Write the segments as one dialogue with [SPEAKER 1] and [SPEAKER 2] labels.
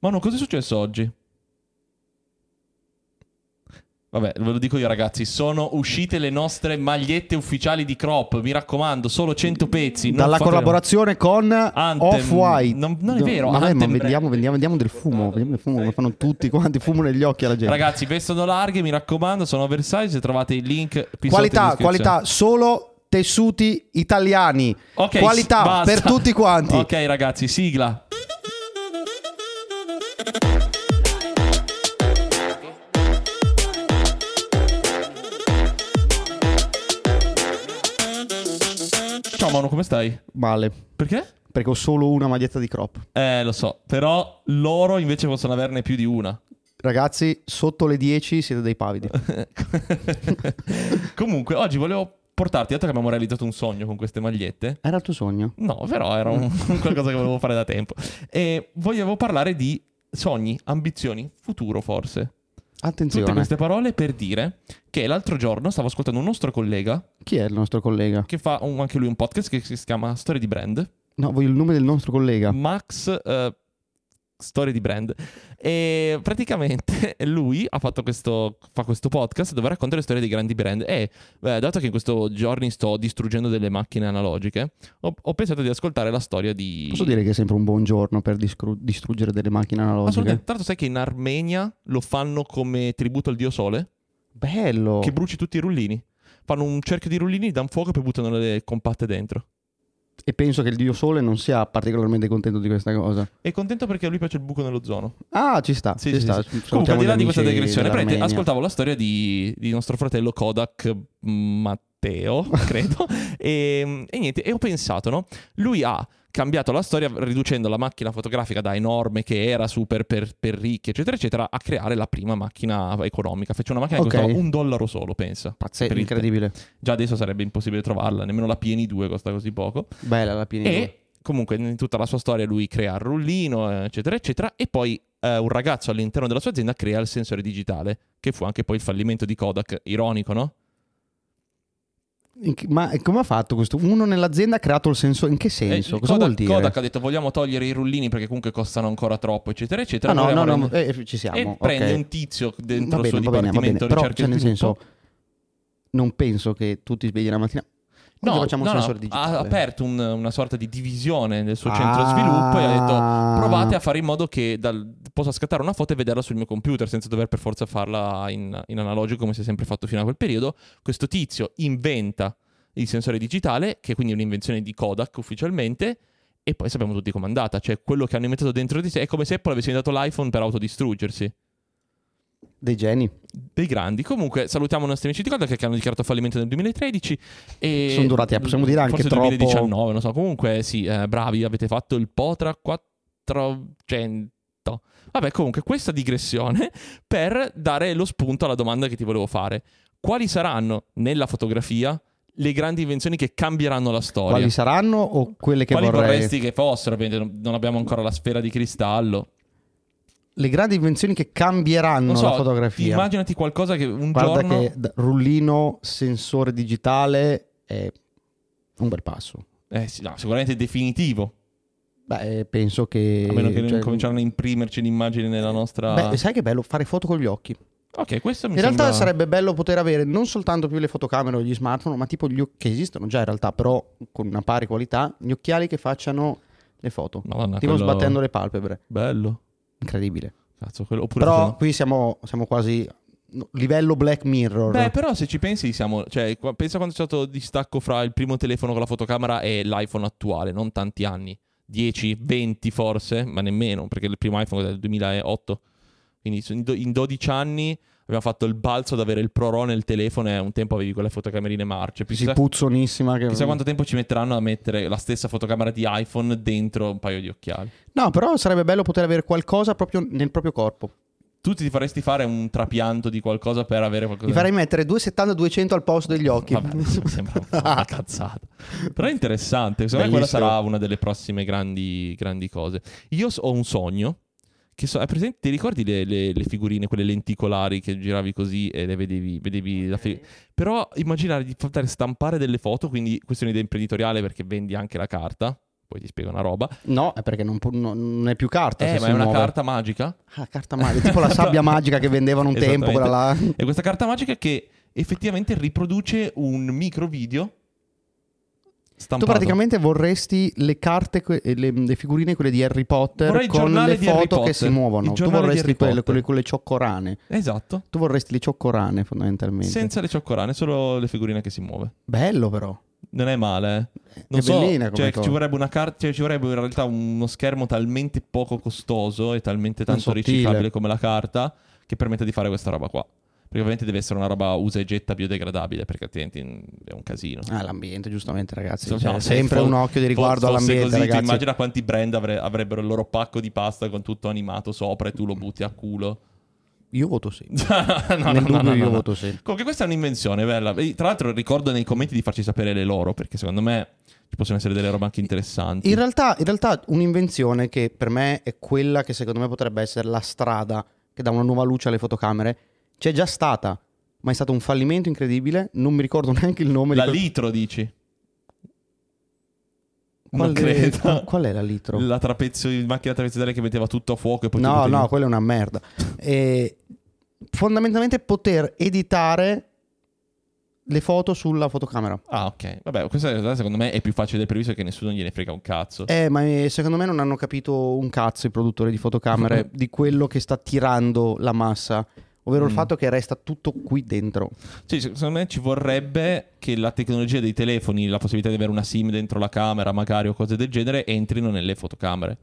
[SPEAKER 1] Ma no, cosa è successo oggi? Vabbè, ve lo dico io ragazzi, sono uscite le nostre magliette ufficiali di Crop, mi raccomando, solo 100 pezzi.
[SPEAKER 2] Dalla
[SPEAKER 1] fate-
[SPEAKER 2] collaborazione con
[SPEAKER 1] Anthem.
[SPEAKER 2] Off-White.
[SPEAKER 1] Non- non è vero,
[SPEAKER 2] Vabbè, ma vediamo, vediamo, vediamo del fumo. Vediamo del fumo fanno tutti quanti. Fumo negli occhi alla gente.
[SPEAKER 1] Ragazzi, vestono larghe, mi raccomando, sono oversize, trovate il link
[SPEAKER 2] qualità, qualità, solo tessuti italiani.
[SPEAKER 1] Ok,
[SPEAKER 2] qualità
[SPEAKER 1] basta.
[SPEAKER 2] per tutti quanti.
[SPEAKER 1] Ok ragazzi, sigla. Ciao Manu, come stai?
[SPEAKER 2] Male.
[SPEAKER 1] Perché?
[SPEAKER 2] Perché ho solo una maglietta di crop.
[SPEAKER 1] Eh, lo so, però loro invece possono averne più di una.
[SPEAKER 2] Ragazzi, sotto le 10 siete dei pavidi.
[SPEAKER 1] Comunque, oggi volevo portarti, dato che abbiamo realizzato un sogno con queste magliette.
[SPEAKER 2] Era il tuo sogno?
[SPEAKER 1] No, però era un- qualcosa che volevo fare da tempo. E volevo parlare di sogni, ambizioni, futuro forse. Tutte
[SPEAKER 2] Attenzione.
[SPEAKER 1] queste parole per dire che l'altro giorno stavo ascoltando un nostro collega
[SPEAKER 2] Chi è il nostro collega?
[SPEAKER 1] che fa un- anche lui un podcast che si chiama Storie di Brand,
[SPEAKER 2] No, voglio il nome del nostro collega.
[SPEAKER 1] Max eh, Storie di Brand. E praticamente lui ha fatto questo, fa questo podcast dove racconta le storie dei grandi brand. E beh, dato che in questi giorni sto distruggendo delle macchine analogiche, ho, ho pensato di ascoltare la storia di.
[SPEAKER 2] Posso dire che è sempre un buon giorno per discru- distruggere delle macchine analogiche?
[SPEAKER 1] Tra l'altro, sai che in Armenia lo fanno come tributo al dio Sole?
[SPEAKER 2] Bello.
[SPEAKER 1] Che bruci tutti i rullini. Fanno un cerchio di rullini, danno fuoco e poi buttano le compatte dentro.
[SPEAKER 2] E penso che il dio sole non sia particolarmente contento di questa cosa.
[SPEAKER 1] E contento perché a lui piace il buco nell'ozono.
[SPEAKER 2] Ah, ci sta.
[SPEAKER 1] Sì,
[SPEAKER 2] ci
[SPEAKER 1] sì,
[SPEAKER 2] sta.
[SPEAKER 1] sì. Comunque, al di là di questa digressione,
[SPEAKER 2] dell'Armenia.
[SPEAKER 1] ascoltavo la storia di, di nostro fratello Kodak mm, Matteo, credo. e, e niente, e ho pensato, no? Lui ha cambiato la storia riducendo la macchina fotografica da enorme che era super per, per ricchi, eccetera, eccetera, a creare la prima macchina economica. Fece una macchina che
[SPEAKER 2] Ok.
[SPEAKER 1] costava un dollaro solo, pensa.
[SPEAKER 2] Pazzesco, incredibile.
[SPEAKER 1] Già adesso sarebbe impossibile trovarla, nemmeno la PN2 costa così poco.
[SPEAKER 2] Bella la piena.
[SPEAKER 1] E comunque in tutta la sua storia lui crea il rullino, eh, eccetera, eccetera. E poi eh, un ragazzo all'interno della sua azienda crea il sensore digitale, che fu anche poi il fallimento di Kodak. Ironico, no?
[SPEAKER 2] Ma come ha fatto questo? Uno nell'azienda ha creato il sensore. In che senso?
[SPEAKER 1] Eh,
[SPEAKER 2] Cosa
[SPEAKER 1] Kodak,
[SPEAKER 2] vuol dire?
[SPEAKER 1] Kodak ha detto vogliamo togliere i rullini perché comunque costano ancora troppo, eccetera, eccetera.
[SPEAKER 2] Ah, no, no, no,
[SPEAKER 1] rendere-
[SPEAKER 2] eh, ci siamo.
[SPEAKER 1] E
[SPEAKER 2] ok.
[SPEAKER 1] prende un tizio dentro
[SPEAKER 2] va
[SPEAKER 1] il suo
[SPEAKER 2] bene, va bene, va bene.
[SPEAKER 1] dipartimento
[SPEAKER 2] Però, cioè, nel senso, non penso che tu ti svegli la mattina.
[SPEAKER 1] No,
[SPEAKER 2] Oggi facciamo
[SPEAKER 1] no,
[SPEAKER 2] un
[SPEAKER 1] no,
[SPEAKER 2] sensore digitale.
[SPEAKER 1] ha aperto un- una sorta di divisione nel suo centro
[SPEAKER 2] Ah.
[SPEAKER 1] sviluppo e ha detto provate a fare in modo che dal- possa scattare una foto e vederla sul mio computer senza dover per forza farla in, in analogico come si è sempre fatto fino a quel periodo. Questo tizio inventa il sensore digitale, che è quindi un'invenzione di Kodak ufficialmente, e poi sappiamo tutti com'è andata. Cioè quello che hanno inventato dentro di sé è come se Apple avesse inventato l'iPhone per autodistruggersi.
[SPEAKER 2] Dei geni.
[SPEAKER 1] Dei grandi. Comunque, salutiamo i nostri amici di Kodak che hanno dichiarato fallimento nel 2013. E
[SPEAKER 2] Sono durati, eh, possiamo dire anche
[SPEAKER 1] forse
[SPEAKER 2] troppo-
[SPEAKER 1] 2019, non so. Comunque, sì, eh, bravi, avete fatto il Potra 400. Vabbè, comunque, questa digressione per dare lo spunto alla domanda che ti volevo fare. Quali saranno nella fotografia le grandi invenzioni che cambieranno la storia?
[SPEAKER 2] Quali saranno o quelle che
[SPEAKER 1] Quali
[SPEAKER 2] vorrei?
[SPEAKER 1] vorresti che fossero? Non abbiamo ancora la sfera di cristallo.
[SPEAKER 2] Le grandi invenzioni che cambieranno
[SPEAKER 1] so,
[SPEAKER 2] la fotografia.
[SPEAKER 1] immaginati qualcosa che un
[SPEAKER 2] Guarda
[SPEAKER 1] giorno...
[SPEAKER 2] che rullino, sensore digitale è un bel passo.
[SPEAKER 1] Eh sì, no, sicuramente definitivo.
[SPEAKER 2] Beh, penso che...
[SPEAKER 1] A meno che
[SPEAKER 2] cioè,
[SPEAKER 1] non cominciano a imprimerci l'immagine nella nostra.
[SPEAKER 2] Beh, sai che bello fare foto con gli occhi.
[SPEAKER 1] ok, questo mi
[SPEAKER 2] In realtà
[SPEAKER 1] sembra.
[SPEAKER 2] sarebbe bello poter avere non soltanto più le fotocamere o gli smartphone, ma tipo gli occhi che esistono già in realtà, però con una pari qualità, gli occhiali che facciano le foto.
[SPEAKER 1] Madonna,
[SPEAKER 2] tipo
[SPEAKER 1] quello-
[SPEAKER 2] sbattendo le palpebre.
[SPEAKER 1] Bello.
[SPEAKER 2] Incredibile.
[SPEAKER 1] Cazzo, quello.
[SPEAKER 2] Però
[SPEAKER 1] facendo-
[SPEAKER 2] qui siamo, siamo quasi livello Black Mirror.
[SPEAKER 1] Beh, però se ci pensi, siamo. Cioè, pensa quando c'è stato distacco fra il primo telefono con la fotocamera e l'iPhone attuale, non tanti anni. 10, 20 forse, ma nemmeno, perché il primo iPhone è del 2008. Quindi in do- in 12 anni abbiamo fatto il balzo ad avere il Pro RAW nel telefono e un tempo avevi quelle fotocamerine marce.
[SPEAKER 2] Sì,
[SPEAKER 1] Chissà,
[SPEAKER 2] puzzonissima. Che...
[SPEAKER 1] chissà quanto tempo ci metteranno a mettere la stessa fotocamera di iPhone dentro un paio di occhiali.
[SPEAKER 2] No, però sarebbe bello poter avere qualcosa proprio nel proprio corpo.
[SPEAKER 1] Tu ti faresti fare un trapianto di qualcosa per avere qualcosa
[SPEAKER 2] Mi farei mettere 270-200 al posto degli occhi.
[SPEAKER 1] Vabbè, mi sembra una cazzata. Però è interessante. Secondo me quella sarà una delle prossime grandi, grandi cose. Io ho un sogno. Che so, presente, ti ricordi le, le- le figurine, quelle lenticolari che giravi così e le vedevi, vedevi la fi- Però immaginare di poter stampare delle foto, quindi questione di imprenditoriale perché vendi anche la carta, poi ti spiego una roba.
[SPEAKER 2] No, è perché non, può- non- è più carta.
[SPEAKER 1] Eh, ma è una
[SPEAKER 2] muove.
[SPEAKER 1] carta magica.
[SPEAKER 2] Ah, carta magica, tipo la sabbia magica che vendevano un tempo, quella là.
[SPEAKER 1] E questa carta magica che effettivamente riproduce un micro video
[SPEAKER 2] Tu
[SPEAKER 1] stampato.
[SPEAKER 2] praticamente vorresti le carte, que- e le, le figurine, quelle di Harry Potter,
[SPEAKER 1] Vorrei
[SPEAKER 2] con le foto che si muovono. Tu vorresti quelle, quelle con le cioccorane.
[SPEAKER 1] Esatto.
[SPEAKER 2] Tu vorresti le cioccorane, fondamentalmente.
[SPEAKER 1] Senza le cioccorane, solo le figurine che si muove.
[SPEAKER 2] Bello, però.
[SPEAKER 1] Non è male, eh. Non
[SPEAKER 2] È
[SPEAKER 1] so,
[SPEAKER 2] bellina
[SPEAKER 1] cioè, ci vorrebbe una carta, cioè, ci vorrebbe in realtà uno schermo talmente poco costoso e talmente tanto riciclabile come la carta che permetta di fare questa roba qua. Perché ovviamente deve essere una roba usa e getta biodegradabile, perché altrimenti mm, è un casino.
[SPEAKER 2] Ah, l'ambiente, giustamente, ragazzi.
[SPEAKER 1] Insomma,
[SPEAKER 2] Cioè,
[SPEAKER 1] no, se
[SPEAKER 2] sempre
[SPEAKER 1] fo-
[SPEAKER 2] un occhio di riguardo
[SPEAKER 1] fo-
[SPEAKER 2] all'ambiente,
[SPEAKER 1] così,
[SPEAKER 2] ragazzi.
[SPEAKER 1] immagina quanti brand avre- avrebbero il loro pacco di pasta con tutto animato sopra e tu lo butti a culo.
[SPEAKER 2] Io voto sì.
[SPEAKER 1] no,
[SPEAKER 2] Nel
[SPEAKER 1] no,
[SPEAKER 2] dubbio
[SPEAKER 1] no,
[SPEAKER 2] io voto sì.
[SPEAKER 1] Comunque questa è un'invenzione bella. Tra l'altro ricordo nei commenti di farci sapere le loro, perché secondo me ci possono essere delle robe anche interessanti.
[SPEAKER 2] In realtà, in realtà un'invenzione che per me è quella che secondo me potrebbe essere la strada che dà una nuova luce alle fotocamere, c'è già stata, ma è stato un fallimento incredibile. Non mi ricordo neanche il nome
[SPEAKER 1] La
[SPEAKER 2] quel-
[SPEAKER 1] litro dici?
[SPEAKER 2] qual,
[SPEAKER 1] non credo.
[SPEAKER 2] qual- qual è la litro?
[SPEAKER 1] La trapezio, macchina trapezoidale che metteva tutto a fuoco e poi
[SPEAKER 2] No, no, quella è una merda. E fondamentalmente poter editare le foto sulla fotocamera.
[SPEAKER 1] Ah, ok. Vabbè, questa secondo me è più facile del previsto che nessuno gliene frega un cazzo.
[SPEAKER 2] Eh, ma eh, secondo me non hanno capito un cazzo i produttori di fotocamere di quello che sta tirando la massa, ovvero il
[SPEAKER 1] Mm.
[SPEAKER 2] fatto che resta tutto qui dentro.
[SPEAKER 1] Sì, secondo me ci vorrebbe che la tecnologia dei telefoni, la possibilità di avere una SIM dentro la camera, magari o cose del genere, entrino nelle fotocamere.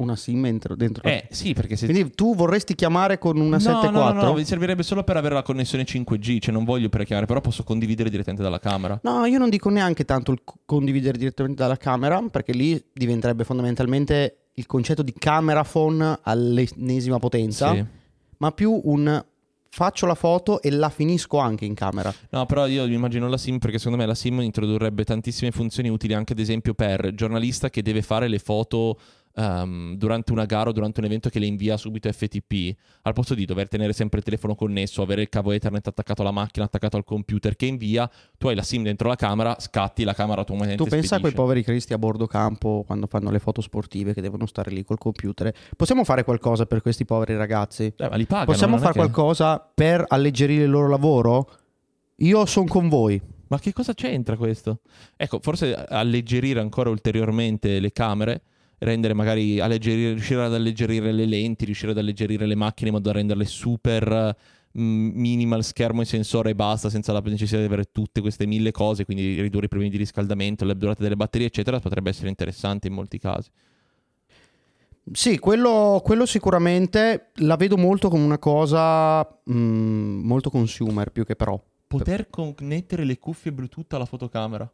[SPEAKER 2] Una SIM dentro. dentro.
[SPEAKER 1] Eh, sì, perché se
[SPEAKER 2] Quindi tu vorresti chiamare con una
[SPEAKER 1] no,
[SPEAKER 2] 7.4?
[SPEAKER 1] no, no, no, mi servirebbe solo per avere la connessione 5G, cioè non voglio per chiamare, però posso condividere direttamente dalla camera.
[SPEAKER 2] No, io non dico neanche tanto il co- condividere direttamente dalla camera, perché lì diventerebbe fondamentalmente il concetto di camera phone all'ennesima potenza,
[SPEAKER 1] Sì.
[SPEAKER 2] Ma più un faccio la foto e la finisco anche in camera.
[SPEAKER 1] No, però io mi immagino la SIM perché secondo me la SIM introdurrebbe tantissime funzioni utili anche ad esempio per giornalista che deve fare le foto ehm, durante una gara o durante un evento che le invia subito FTP, al posto di dover tenere sempre il telefono connesso, avere il cavo Ethernet attaccato alla macchina, attaccato al computer che invia, tu hai la SIM dentro la camera, scatti la camera automaticamente
[SPEAKER 2] Tu pensa a quei
[SPEAKER 1] spedisce.
[SPEAKER 2] poveri cristi a bordo campo quando fanno le foto sportive che devono stare lì col computer. Possiamo fare qualcosa per questi poveri ragazzi?
[SPEAKER 1] Eh, ma li pagano,
[SPEAKER 2] Possiamo fare
[SPEAKER 1] che-
[SPEAKER 2] qualcosa per alleggerire il loro lavoro? Io sono con voi.
[SPEAKER 1] Ma che cosa c'entra questo? Ecco, forse alleggerire ancora ulteriormente le camere, rendere magari alleggerire, riuscire ad alleggerire le lenti, riuscire ad alleggerire le macchine in modo da renderle super mm, minimal schermo e sensore e basta, senza la necessità di avere tutte queste mille cose, quindi ridurre i problemi di riscaldamento, la durata delle batterie, eccetera, potrebbe essere interessante in molti casi.
[SPEAKER 2] Sì, quello, quello sicuramente la vedo molto come una cosa mm, molto consumer più che pro.
[SPEAKER 1] Poter connettere le cuffie Bluetooth alla fotocamera.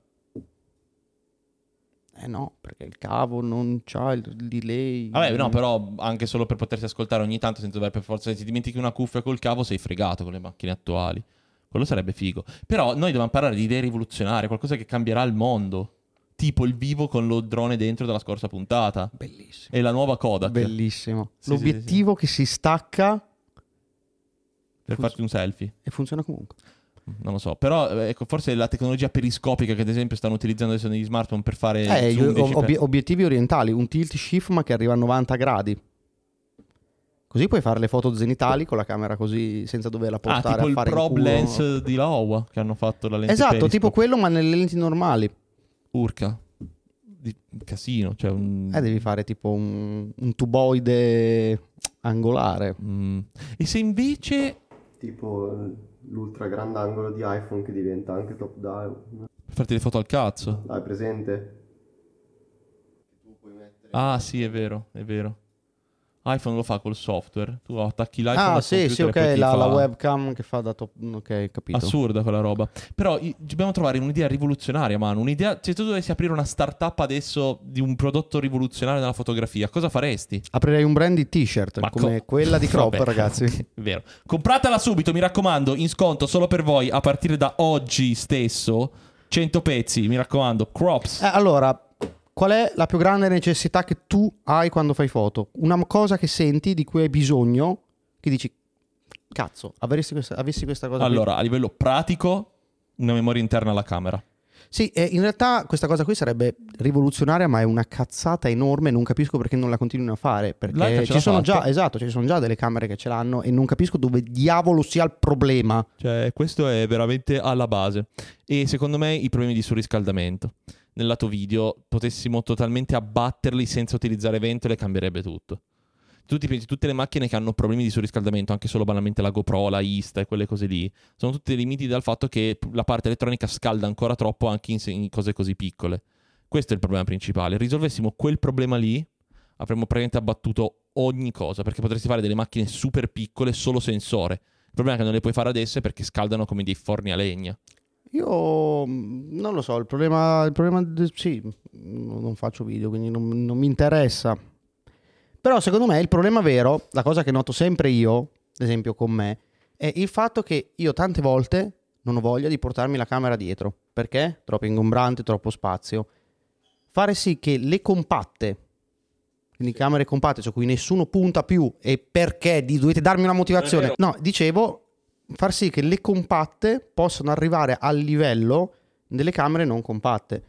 [SPEAKER 2] Eh no, perché il cavo non c'ha il delay.
[SPEAKER 1] Vabbè, no, però anche solo per potersi ascoltare ogni tanto senza dover per forza. Se ti dimentichi una cuffia col cavo, sei fregato con le macchine attuali. Quello sarebbe figo. Però noi dobbiamo parlare di idee rivoluzionarie, qualcosa che cambierà il mondo. Tipo il vivo con lo drone dentro della scorsa puntata.
[SPEAKER 2] Bellissimo.
[SPEAKER 1] E la nuova Kodak.
[SPEAKER 2] Bellissimo.
[SPEAKER 1] Sì,
[SPEAKER 2] L'obiettivo che si stacca
[SPEAKER 1] Per farti un selfie.
[SPEAKER 2] e funziona comunque.
[SPEAKER 1] Non lo so. Però, eh, ecco, forse la tecnologia periscopica che ad esempio stanno utilizzando adesso negli smartphone per fare
[SPEAKER 2] Eh,
[SPEAKER 1] zoom
[SPEAKER 2] io-
[SPEAKER 1] di
[SPEAKER 2] ob- obiettivi orientali, un tilt shift ma che arriva a 90 gradi. Così puoi fare le foto zenitali con la camera così senza doverla
[SPEAKER 1] Ah,
[SPEAKER 2] portare
[SPEAKER 1] tipo
[SPEAKER 2] a
[SPEAKER 1] il
[SPEAKER 2] fare
[SPEAKER 1] Probe
[SPEAKER 2] culo.
[SPEAKER 1] Lens di Laowa che hanno fatto la lente
[SPEAKER 2] Esatto,
[SPEAKER 1] periscope.
[SPEAKER 2] tipo quello ma nelle lenti normali.
[SPEAKER 1] Urca. Di casino, cioè un...
[SPEAKER 2] Eh, devi fare tipo un, un tuboide angolare.
[SPEAKER 1] Mm. E se invece
[SPEAKER 3] Tipo l'ultra grandangolo di iPhone che diventa anche top down.
[SPEAKER 1] per farti le foto al cazzo.
[SPEAKER 3] Hai presente?
[SPEAKER 1] Ah, sì, è vero, è vero. iPhone lo fa col software. Tu attacchi l'iPhone
[SPEAKER 2] Ah, sì, sì, ok, la,
[SPEAKER 1] fa-
[SPEAKER 2] la webcam che fa da top... Ok, capito.
[SPEAKER 1] Assurda quella roba. Però i- dobbiamo trovare un'idea rivoluzionaria, mano. Un'idea. Se tu dovessi aprire una startup adesso di un prodotto rivoluzionario nella fotografia, cosa faresti?
[SPEAKER 2] Aprirei un brand di t-shirt
[SPEAKER 1] Ma
[SPEAKER 2] come
[SPEAKER 1] co-
[SPEAKER 2] quella di Crop,
[SPEAKER 1] Vabbè,
[SPEAKER 2] ragazzi.
[SPEAKER 1] vero. Compratela subito, mi raccomando, in sconto solo per voi a partire da oggi stesso. 100 pezzi, mi raccomando. Crops.
[SPEAKER 2] Eh, allora, qual è la più grande necessità che tu hai quando fai foto? Una cosa che senti, di cui hai bisogno, che dici, cazzo, avresti questa, avessi questa cosa qui?"
[SPEAKER 1] Allora, a livello pratico, una memoria interna alla camera.
[SPEAKER 2] Sì, eh, in realtà questa cosa qui sarebbe rivoluzionaria, ma è una cazzata enorme. Non capisco perché non la continuino a fare. Perché ci sono
[SPEAKER 1] fatta.
[SPEAKER 2] già, esatto, ci sono già delle camere che ce l'hanno e non capisco dove diavolo sia il problema.
[SPEAKER 1] Cioè, questo è veramente alla base. E secondo me i problemi di surriscaldamento. Nel lato video potessimo totalmente abbatterli senza utilizzare ventole, cambierebbe tutto. Tu tutte le macchine che hanno problemi di surriscaldamento, anche solo banalmente la GoPro, la Insta e quelle cose lì, sono tutte limiti dal fatto che la parte elettronica scalda ancora troppo anche in, in cose così piccole. Questo è il problema principale. Risolvessimo quel problema lì, avremmo praticamente abbattuto ogni cosa, perché potresti fare delle macchine super piccole, solo sensore. Il problema è che non le puoi fare adesso perché scaldano come dei forni a legna.
[SPEAKER 2] Io mh, non lo so, il problema, il problema sì, non non faccio video, quindi non, non mi interessa. Però secondo me il problema vero, la cosa che noto sempre io, ad esempio con me, è il fatto che io tante volte non ho voglia di portarmi la camera dietro. Perché? Troppo ingombrante, troppo spazio. Fare sì che le compatte, quindi camere compatte su cui nessuno punta più e perché dovete darmi una motivazione. No, dicevo, far sì che le compatte possano arrivare al livello delle camere non compatte,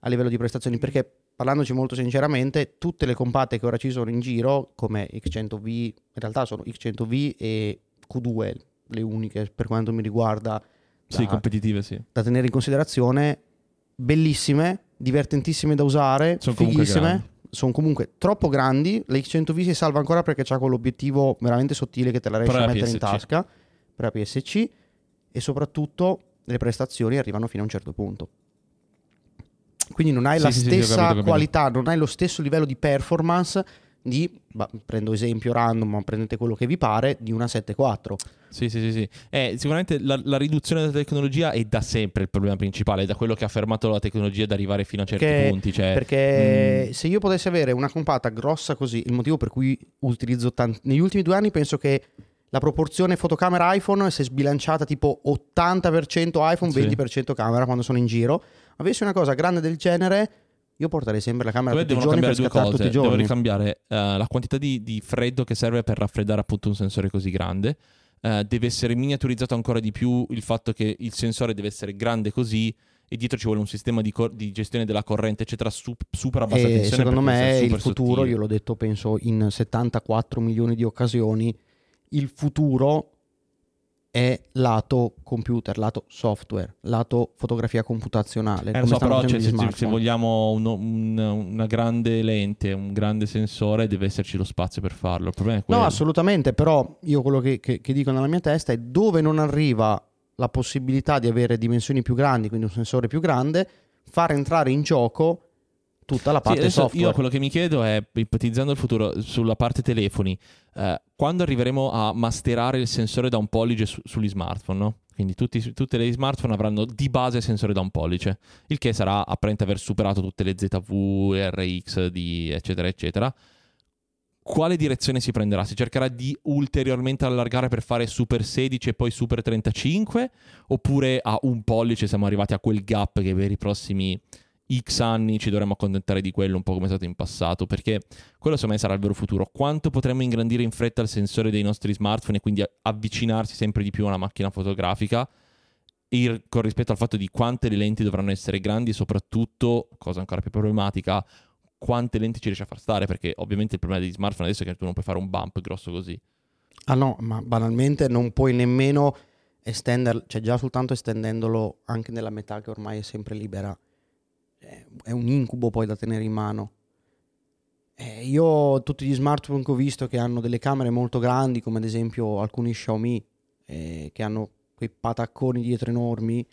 [SPEAKER 2] a livello di prestazioni, perché parlandoci molto sinceramente, tutte le compatte che ora ci sono in giro, come X100V, in realtà sono X100V e Q2, le uniche per quanto mi riguarda
[SPEAKER 1] Sì,
[SPEAKER 2] da,
[SPEAKER 1] competitive sì.
[SPEAKER 2] da tenere in considerazione, bellissime, divertentissime da usare,
[SPEAKER 1] Sono
[SPEAKER 2] fighissime. Sono comunque troppo grandi. La X100V si salva ancora perché c'ha quell'obiettivo veramente sottile che te la riesci
[SPEAKER 1] Per
[SPEAKER 2] a mettere in
[SPEAKER 1] PSC.
[SPEAKER 2] tasca per la PSC e soprattutto le prestazioni arrivano fino a un certo punto. Quindi non hai
[SPEAKER 1] Sì,
[SPEAKER 2] la
[SPEAKER 1] sì, sì, sì,
[SPEAKER 2] stessa
[SPEAKER 1] capito, capito.
[SPEAKER 2] qualità, non hai lo stesso livello di performance di, bah, prendo esempio random, ma prendete quello che vi pare, di una 7.4.
[SPEAKER 1] Sì, sì, sì, sì. Eh, sicuramente la, la riduzione della tecnologia è da sempre il problema principale, da quello che ha fermato la tecnologia ad arrivare fino a certi
[SPEAKER 2] Perché-
[SPEAKER 1] punti. Cioè,
[SPEAKER 2] Perché
[SPEAKER 1] mm,
[SPEAKER 2] se io potessi avere una compatta grossa così, il motivo per cui utilizzo tanti... Negli ultimi due anni penso che la proporzione fotocamera iPhone si è sbilanciata tipo 80% iPhone,
[SPEAKER 1] Sì.
[SPEAKER 2] 20% camera quando sono in giro. Avessi una cosa grande del genere, io porterei sempre la camera
[SPEAKER 1] me
[SPEAKER 2] tutti i giorni per
[SPEAKER 1] cambiare due
[SPEAKER 2] scattare tutti
[SPEAKER 1] cose.
[SPEAKER 2] i
[SPEAKER 1] Devono
[SPEAKER 2] giorni.
[SPEAKER 1] ricambiare eh, la quantità di, di freddo che serve per raffreddare appunto un sensore così grande. Eh, deve essere miniaturizzato ancora di più il fatto che il sensore deve essere grande così e dietro ci vuole un sistema di, cor- di gestione della corrente eccetera su- super a bassa
[SPEAKER 2] E
[SPEAKER 1] tensione
[SPEAKER 2] secondo me il futuro,
[SPEAKER 1] sottile.
[SPEAKER 2] io l'ho detto penso in 74 milioni di occasioni, il futuro è lato computer, lato software, lato fotografia computazionale.
[SPEAKER 1] Eh, so, però
[SPEAKER 2] facendo
[SPEAKER 1] cioè,
[SPEAKER 2] gli
[SPEAKER 1] se, vogliamo uno- un- una grande lente, un grande sensore, deve esserci lo spazio per farlo. Il problema è quello.
[SPEAKER 2] No, assolutamente, però io quello che, che- che dico nella mia testa è dove non arriva la possibilità di avere dimensioni più grandi, quindi un sensore più grande, far entrare in gioco tutta la
[SPEAKER 1] Sì,
[SPEAKER 2] parte
[SPEAKER 1] adesso
[SPEAKER 2] software.
[SPEAKER 1] io quello che mi chiedo è, ipotizzando il futuro sulla parte telefoni, eh, quando arriveremo a masterare il sensore da un pollice su- sugli smartphone, no? Quindi tutti, tutte le smartphone avranno di base sensore da un pollice, il che sarà apparente aver superato tutte le ZV, RX, di eccetera, eccetera. Quale direzione si prenderà? Si cercherà di ulteriormente allargare per fare Super 16 e poi Super 35? Oppure a un pollice siamo arrivati a quel gap che per i prossimi X anni ci dovremmo accontentare di quello, un po' come è stato in passato, perché quello secondo me sarà il vero futuro. Quanto potremmo ingrandire in fretta il sensore dei nostri smartphone e quindi avvicinarsi sempre di più a una macchina fotografica, il- con rispetto al fatto di quante le lenti dovranno essere grandi e soprattutto, cosa ancora più problematica, quante lenti ci riesce a far stare, perché ovviamente il problema degli smartphone adesso è che tu non puoi fare un bump grosso così.
[SPEAKER 2] Ah no, ma banalmente non puoi nemmeno estenderlo, cioè già soltanto estendendolo anche nella metà che ormai è sempre libera, è- un incubo poi da tenere in mano. Eh, io tutti gli smartphone che ho visto che hanno delle camere molto grandi, come ad esempio alcuni Xiaomi, eh, che hanno quei patacconi dietro enormi,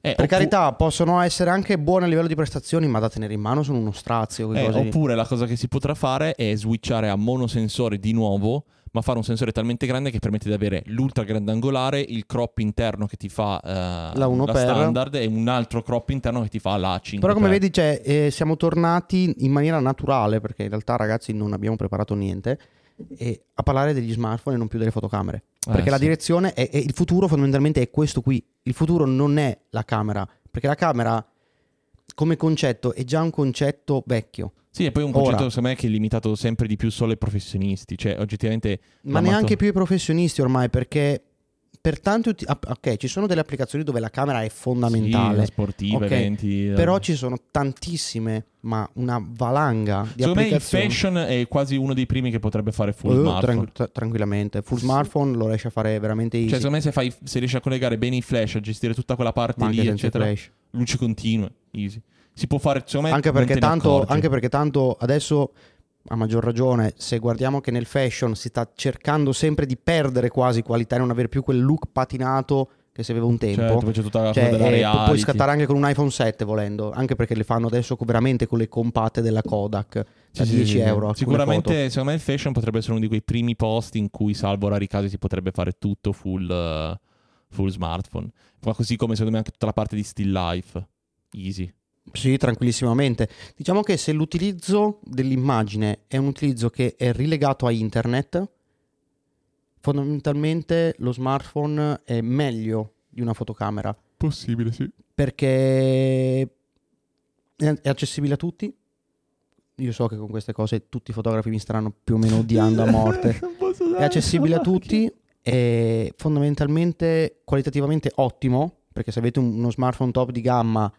[SPEAKER 1] Eh,
[SPEAKER 2] per
[SPEAKER 1] oppu-
[SPEAKER 2] carità possono essere anche buone a livello di prestazioni, ma da tenere in mano sono uno strazio.
[SPEAKER 1] Eh,
[SPEAKER 2] lì.
[SPEAKER 1] oppure la cosa che si potrà fare è switchare a monosensore di nuovo, ma fare un sensore talmente grande che permette di avere l'ultra grandangolare, il crop interno che ti fa eh,
[SPEAKER 2] La 1 per.
[SPEAKER 1] standard e un altro crop interno che ti fa la 5
[SPEAKER 2] Però come
[SPEAKER 1] per.
[SPEAKER 2] vedi cioè, eh, siamo tornati in maniera naturale, perché in realtà ragazzi non abbiamo preparato niente, e a parlare degli smartphone e non più delle fotocamere. Perché
[SPEAKER 1] Eh,
[SPEAKER 2] la
[SPEAKER 1] sì.
[SPEAKER 2] direzione è, è- il futuro fondamentalmente è questo qui. Il futuro non è la camera, perché la camera come concetto è già un concetto vecchio.
[SPEAKER 1] Sì, e poi un
[SPEAKER 2] Ora.
[SPEAKER 1] concetto secondo me che è limitato sempre di più solo ai professionisti, cioè oggettivamente
[SPEAKER 2] Ma neanche
[SPEAKER 1] mato-
[SPEAKER 2] più i professionisti ormai, perché per tanti ah, ok, ci sono delle applicazioni dove la camera è
[SPEAKER 1] Sì,
[SPEAKER 2] fondamentale.
[SPEAKER 1] sportive,
[SPEAKER 2] Ok,
[SPEAKER 1] eventi. eh.
[SPEAKER 2] Però ci sono tantissime, ma una valanga di
[SPEAKER 1] Secondo me il
[SPEAKER 2] applicazioni.
[SPEAKER 1] fashion è quasi uno dei primi che potrebbe fare full
[SPEAKER 2] Eh,
[SPEAKER 1] smartphone.
[SPEAKER 2] tra- tranquillamente. Full smartphone lo riesce a fare veramente easy.
[SPEAKER 1] Cioè, secondo me se, fai, se riesci a collegare bene i flash, a gestire tutta quella parte
[SPEAKER 2] ma
[SPEAKER 1] lì, eccetera,
[SPEAKER 2] flash.
[SPEAKER 1] luci continue, easy. Si può fare, secondo me,
[SPEAKER 2] Anche perché, tanto, anche perché tanto adesso, a maggior ragione, se guardiamo che nel fashion si sta cercando sempre di perdere quasi qualità e non avere più quel look patinato che si aveva un tempo.
[SPEAKER 1] Certo, poi c'è tutta la
[SPEAKER 2] Cioè, eh, pu- puoi scattare anche con un iPhone 7 volendo, anche perché le fanno adesso veramente con le compatte della Kodak da
[SPEAKER 1] Sì, sì,
[SPEAKER 2] 10
[SPEAKER 1] sì, sì.
[SPEAKER 2] euro. alcune
[SPEAKER 1] Sicuramente,
[SPEAKER 2] foto.
[SPEAKER 1] secondo me, il fashion potrebbe essere uno di quei primi posti in cui, salvo rari casi, si potrebbe fare tutto full, eh, full smartphone. Ma così come secondo me anche tutta la parte di still life. Easy.
[SPEAKER 2] Sì, tranquillissimamente. Diciamo che se l'utilizzo dell'immagine è un utilizzo che è rilegato a internet, fondamentalmente lo smartphone è meglio di una fotocamera
[SPEAKER 1] Possibile, sì.
[SPEAKER 2] perché è accessibile a tutti. Io so che con queste cose tutti i fotografi mi staranno più o meno odiando a morte. È accessibile a tutti, è fondamentalmente qualitativamente ottimo, perché se avete un- uno smartphone top di gamma,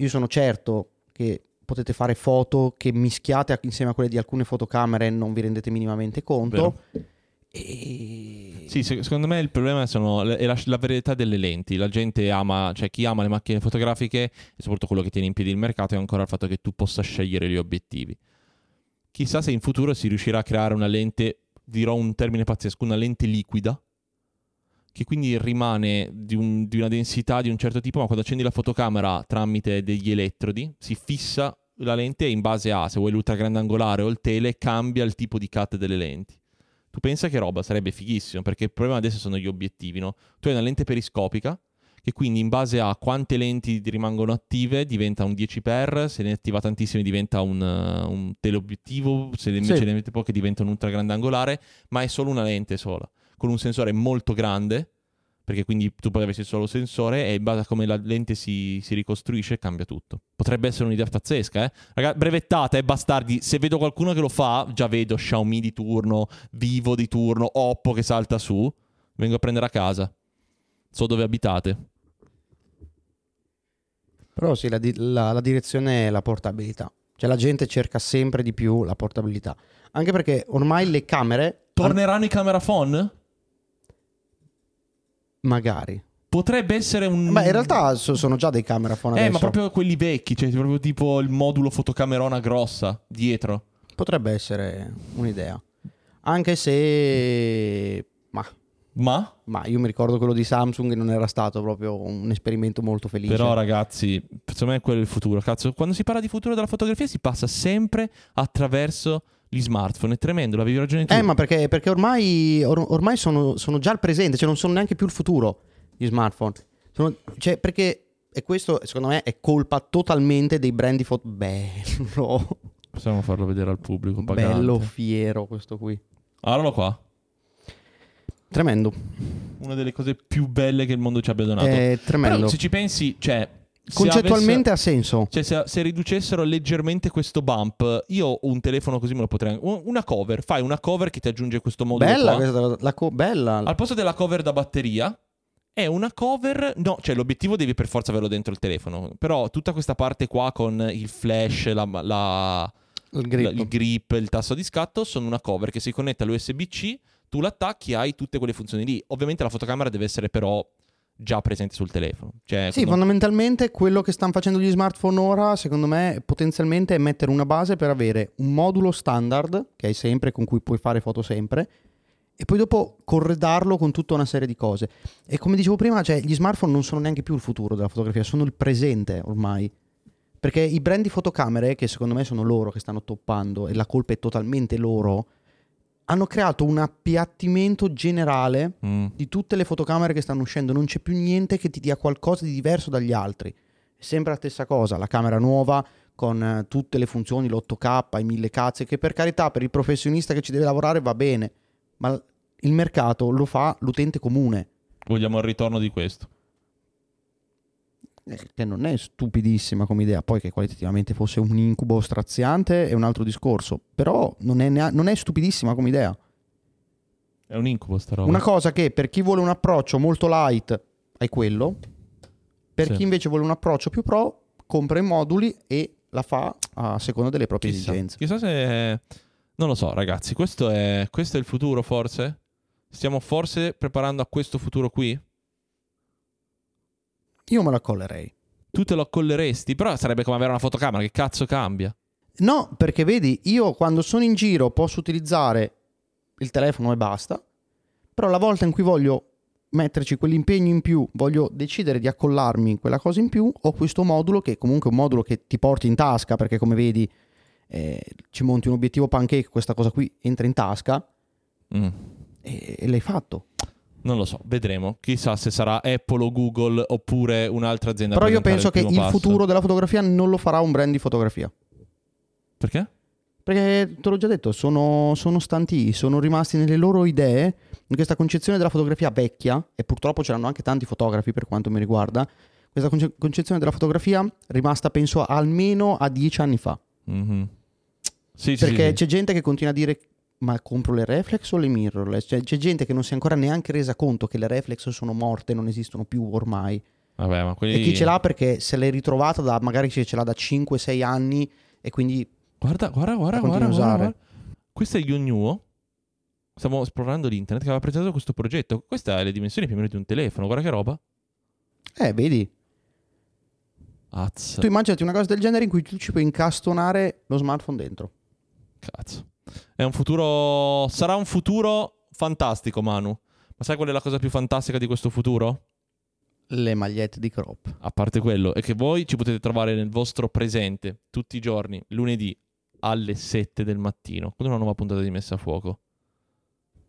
[SPEAKER 2] io sono certo che potete fare foto che mischiate insieme a quelle di alcune fotocamere e non vi rendete minimamente conto. E...
[SPEAKER 1] Sì, se- secondo me il problema sono, è la, la varietà delle lenti. La gente ama, cioè chi ama le macchine fotografiche e soprattutto quello che tiene in piedi il mercato è ancora il fatto che tu possa scegliere gli obiettivi. Chissà se in futuro si riuscirà a creare una lente, dirò un termine pazzesco, una lente liquida, che quindi rimane di, un- di una densità di un certo tipo, ma quando accendi la fotocamera tramite degli elettrodi, si fissa la lente e in base a se vuoi l'ultra grandangolare o il tele, cambia il tipo di cut delle lenti. Tu pensa che roba sarebbe fighissimo, perché il problema adesso sono gli obiettivi, no? Tu hai una lente periscopica che quindi in base a quante lenti ti rimangono attive diventa un 10x, se ne attiva tantissime diventa un, uh, un teleobiettivo, se ne- invece
[SPEAKER 2] Sì.
[SPEAKER 1] ne mette poche diventa un ultra grandangolare, ma è solo una lente sola, con un sensore molto grande, perché quindi tu puoi avere solo sensore e in base a come la lente si, si ricostruisce cambia tutto. Potrebbe essere un'idea pazzesca, eh? Raga, brevettata, eh, bastardi. Se vedo qualcuno che lo fa, già vedo Xiaomi di turno, Vivo di turno, Oppo che salta su, vengo a prendere a casa. So dove abitate.
[SPEAKER 2] Però sì, la, di- la- la direzione è la portabilità. Cioè la gente cerca sempre di più la portabilità. Anche perché ormai le camere...
[SPEAKER 1] Torneranno i camera phone?
[SPEAKER 2] Magari.
[SPEAKER 1] Potrebbe essere un...
[SPEAKER 2] Beh, in realtà so- sono già dei camera phone
[SPEAKER 1] Eh,
[SPEAKER 2] adesso.
[SPEAKER 1] ma proprio quelli vecchi, cioè proprio tipo il modulo fotocamerona grossa dietro.
[SPEAKER 2] Potrebbe essere un'idea. Anche se... Ma,
[SPEAKER 1] Ma,
[SPEAKER 2] ma io mi ricordo quello di Samsung non era stato proprio un esperimento molto felice.
[SPEAKER 1] però ragazzi, secondo me quello è il futuro. Cazzo, quando si parla di futuro della fotografia si passa sempre attraverso gli smartphone. È tremendo, l'avevi ragione tu.
[SPEAKER 2] Eh, ma perché, perché ormai, or- ormai sono, sono già il presente, cioè non sono neanche più il futuro gli smartphone. Sono- cioè, perché, e questo secondo me è colpa totalmente dei brand di foto. Bello,
[SPEAKER 1] Possiamo farlo vedere al pubblico pagante.
[SPEAKER 2] bello fiero questo qui.
[SPEAKER 1] Guardalo qua.
[SPEAKER 2] Tremendo,
[SPEAKER 1] Una delle cose più belle che il mondo ci abbia donato.
[SPEAKER 2] è tremendo.
[SPEAKER 1] Però se ci pensi, cioè...
[SPEAKER 2] Concettualmente
[SPEAKER 1] avesse-
[SPEAKER 2] ha senso.
[SPEAKER 1] Cioè, se, se riducessero leggermente questo bump, io un telefono così me lo potrei. un- Una cover, fai una cover che ti aggiunge questo modulo.
[SPEAKER 2] Bella
[SPEAKER 1] qua.
[SPEAKER 2] questa la co- bella.
[SPEAKER 1] Al posto della cover da batteria, è una cover. No, cioè l'obiettivo devi per forza averlo dentro il telefono. Però tutta questa parte qua con il flash, la, la-
[SPEAKER 2] il
[SPEAKER 1] la-
[SPEAKER 2] grip.
[SPEAKER 1] il grip, il tasto di scatto, sono una cover che si connette all'USB-C. Tu l'attacchi, hai tutte quelle funzioni lì. Ovviamente la fotocamera deve essere però già presente sul telefono. Cioè,
[SPEAKER 2] Sì,
[SPEAKER 1] quando-
[SPEAKER 2] fondamentalmente quello che stanno facendo gli smartphone ora, secondo me, potenzialmente è mettere una base per avere un modulo standard, che hai sempre, con cui puoi fare foto sempre, e poi dopo corredarlo con tutta una serie di cose. E come dicevo prima, cioè, gli smartphone non sono neanche più il futuro della fotografia, sono il presente ormai. Perché i brand di fotocamere, che secondo me sono loro che stanno toppando, e la colpa è totalmente loro, hanno creato un appiattimento generale
[SPEAKER 1] Mm.
[SPEAKER 2] di tutte le fotocamere che stanno uscendo, non c'è più niente che ti dia qualcosa di diverso dagli altri. È sempre la stessa cosa, la camera nuova con eh, tutte le funzioni, l'8K, i 1000 cazzi, che per carità per il professionista che ci deve lavorare va bene, ma il mercato lo fa l'utente comune,
[SPEAKER 1] Vogliamo il ritorno di questo.
[SPEAKER 2] Eh, che non è stupidissima come idea, poi che qualitativamente fosse un incubo straziante è un altro discorso, però non è, nea- non è stupidissima come idea.
[SPEAKER 1] È un incubo sta roba.
[SPEAKER 2] Una cosa che per chi vuole un approccio molto light hai quello, per
[SPEAKER 1] Sì.
[SPEAKER 2] chi invece vuole un approccio più pro compra i moduli e la fa a seconda delle proprie
[SPEAKER 1] Chissà.
[SPEAKER 2] esigenze.
[SPEAKER 1] Chissà se... Non lo so, ragazzi. Questo è, questo è il futuro, forse? Stiamo forse preparando a questo futuro qui?
[SPEAKER 2] Io me la collerei.
[SPEAKER 1] Tu te lo accolleresti, però sarebbe come avere una fotocamera. Che cazzo cambia?
[SPEAKER 2] No, perché vedi, io quando sono in giro posso utilizzare il telefono e basta, però la volta in cui voglio metterci quell'impegno in più, voglio decidere di accollarmi quella cosa in più, ho questo modulo che comunque è un modulo che ti porti in tasca, perché come vedi eh, ci monti un obiettivo pancake, questa cosa qui entra in tasca
[SPEAKER 1] Mm.
[SPEAKER 2] e, e l'hai fatto.
[SPEAKER 1] Non lo so, vedremo. Chissà se sarà Apple o Google oppure un'altra azienda.
[SPEAKER 2] Però io penso che
[SPEAKER 1] primo
[SPEAKER 2] il
[SPEAKER 1] passo.
[SPEAKER 2] futuro della fotografia non lo farà un brand di fotografia.
[SPEAKER 1] Perché?
[SPEAKER 2] Perché te l'ho già detto, sono, sono stanti, sono rimasti nelle loro idee, in questa concezione della fotografia vecchia, e purtroppo ce l'hanno anche tanti fotografi per quanto mi riguarda, questa conce- concezione della fotografia rimasta penso almeno a dieci anni fa.
[SPEAKER 1] Mhm. Sì, sì,
[SPEAKER 2] Perché
[SPEAKER 1] sì, sì.
[SPEAKER 2] c'è gente che continua a dire ma compro le reflex o le mirrorless? Cioè, c'è gente che non si è ancora neanche resa conto che le reflex sono morte, non esistono più ormai.
[SPEAKER 1] Vabbè, ma quelli...
[SPEAKER 2] E chi ce l'ha perché se l'è ritrovata da magari ce l'ha da 5-6 anni e quindi
[SPEAKER 1] Guarda, guarda, guarda, guarda, guarda, guarda. Questo è Yonnuo. Stiamo esplorando l'internet che aveva presentato questo progetto. Questa è le dimensioni più o meno di un telefono. Guarda che roba.
[SPEAKER 2] eh, vedi,
[SPEAKER 1] Az.
[SPEAKER 2] Tu immaginati una cosa del genere in cui tu ci puoi incastonare lo smartphone dentro.
[SPEAKER 1] Cazzo. È un futuro... Sarà un futuro fantastico, Manu. Ma sai qual è la cosa più fantastica di questo futuro?
[SPEAKER 2] Le magliette di crop.
[SPEAKER 1] A parte quello, è che voi ci potete trovare nel vostro presente tutti i giorni, lunedì alle 7 del mattino, con una nuova puntata di Messa a Fuoco.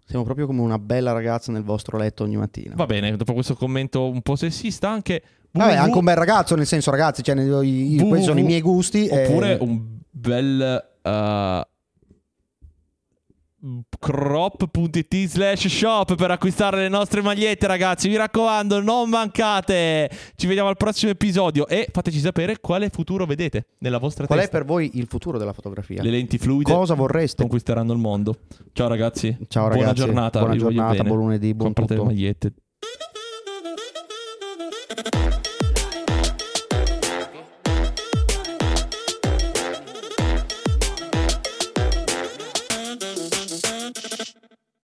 [SPEAKER 2] Siamo proprio come una bella ragazza nel vostro letto ogni mattina.
[SPEAKER 1] Va bene, dopo questo commento un po' sessista, anche...
[SPEAKER 2] Vabbè, anche un bel ragazzo, nel senso, ragazzi, cioè, io- io- questi sono i miei gusti. e-
[SPEAKER 1] Oppure un bel uh, crop.it slash shop per acquistare le nostre magliette ragazzi. Mi raccomando non mancate. Ci vediamo al prossimo episodio e fateci sapere quale futuro vedete nella vostra
[SPEAKER 2] qual
[SPEAKER 1] testa.
[SPEAKER 2] qual è per voi il futuro della fotografia?
[SPEAKER 1] Le lenti fluide
[SPEAKER 2] cosa vorreste?
[SPEAKER 1] conquisteranno il mondo. Ciao ragazzi.
[SPEAKER 2] Ciao ragazzi. buona
[SPEAKER 1] giornata buona
[SPEAKER 2] giornata buon lunedì buon
[SPEAKER 1] comprate
[SPEAKER 2] tutto.
[SPEAKER 1] le magliette.